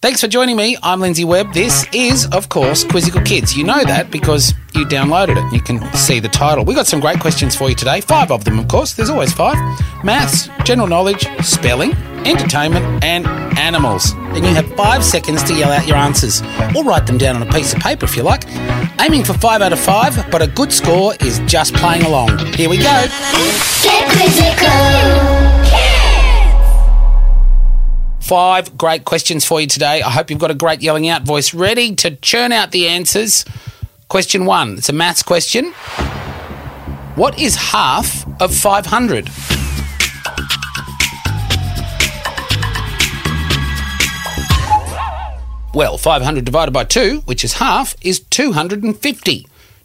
Thanks for joining me. I'm Lindsay Webb. This is, of course, Quizzical Kids. You know that because you downloaded it. You can see the title. We've got some great questions for you today. Five of them, of course. There's always five. Maths, general knowledge, spelling, entertainment, and animals. And you have five seconds to yell out your answers, or write them down on a piece of paper if you like. Aiming for five out of five, but a good score is just playing along. Here we go. Get quizzical. Five great questions for you today. I hope you've got a great yelling out voice ready to churn out the answers. Question one it's a maths question. What is half of 500? Well, 500 divided by 2, which is half, is 250.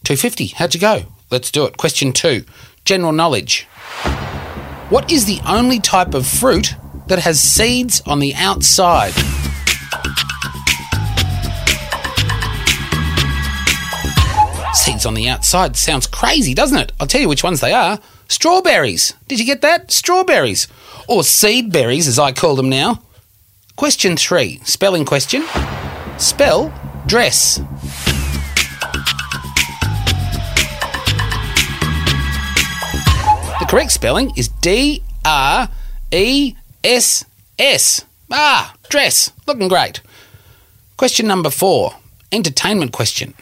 250. How'd you go? Let's do it. Question 2. General knowledge. What is the only type of fruit that has seeds on the outside? Seeds on the outside sounds crazy, doesn't it? I'll tell you which ones they are. Strawberries. Did you get that? Strawberries. Or seed berries, as I call them now. Question three. Spelling question. Spell dress. The correct spelling is D R E S S. Ah, dress. Looking great. Question number four. Entertainment question.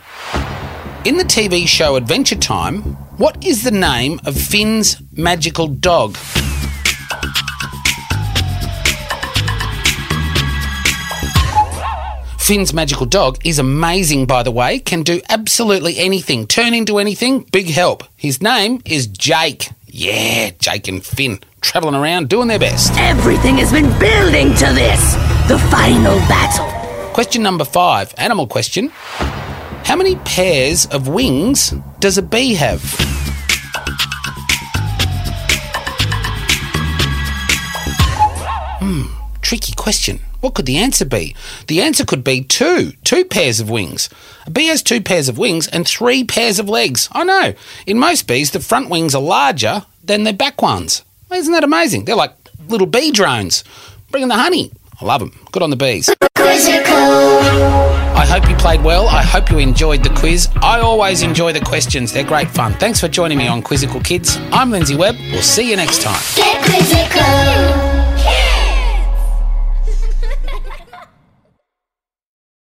In the TV show Adventure Time, what is the name of Finn's magical dog? Finn's magical dog is amazing, by the way, can do absolutely anything, turn into anything, big help. His name is Jake. Yeah, Jake and Finn travelling around doing their best. Everything has been building to this. The final battle. Question number five, animal question. How many pairs of wings does a bee have? Tricky question. What could the answer be? The answer could be two, two pairs of wings. A bee has two pairs of wings and three pairs of legs. I know. In most bees, the front wings are larger than their back ones. Isn't that amazing? They're like little bee drones, bringing the honey. I love them. Good on the bees. I hope you played well. I hope you enjoyed the quiz. I always enjoy the questions. They're great fun. Thanks for joining me on Quizzical Kids. I'm Lindsay Webb. We'll see you next time. Get quizzical.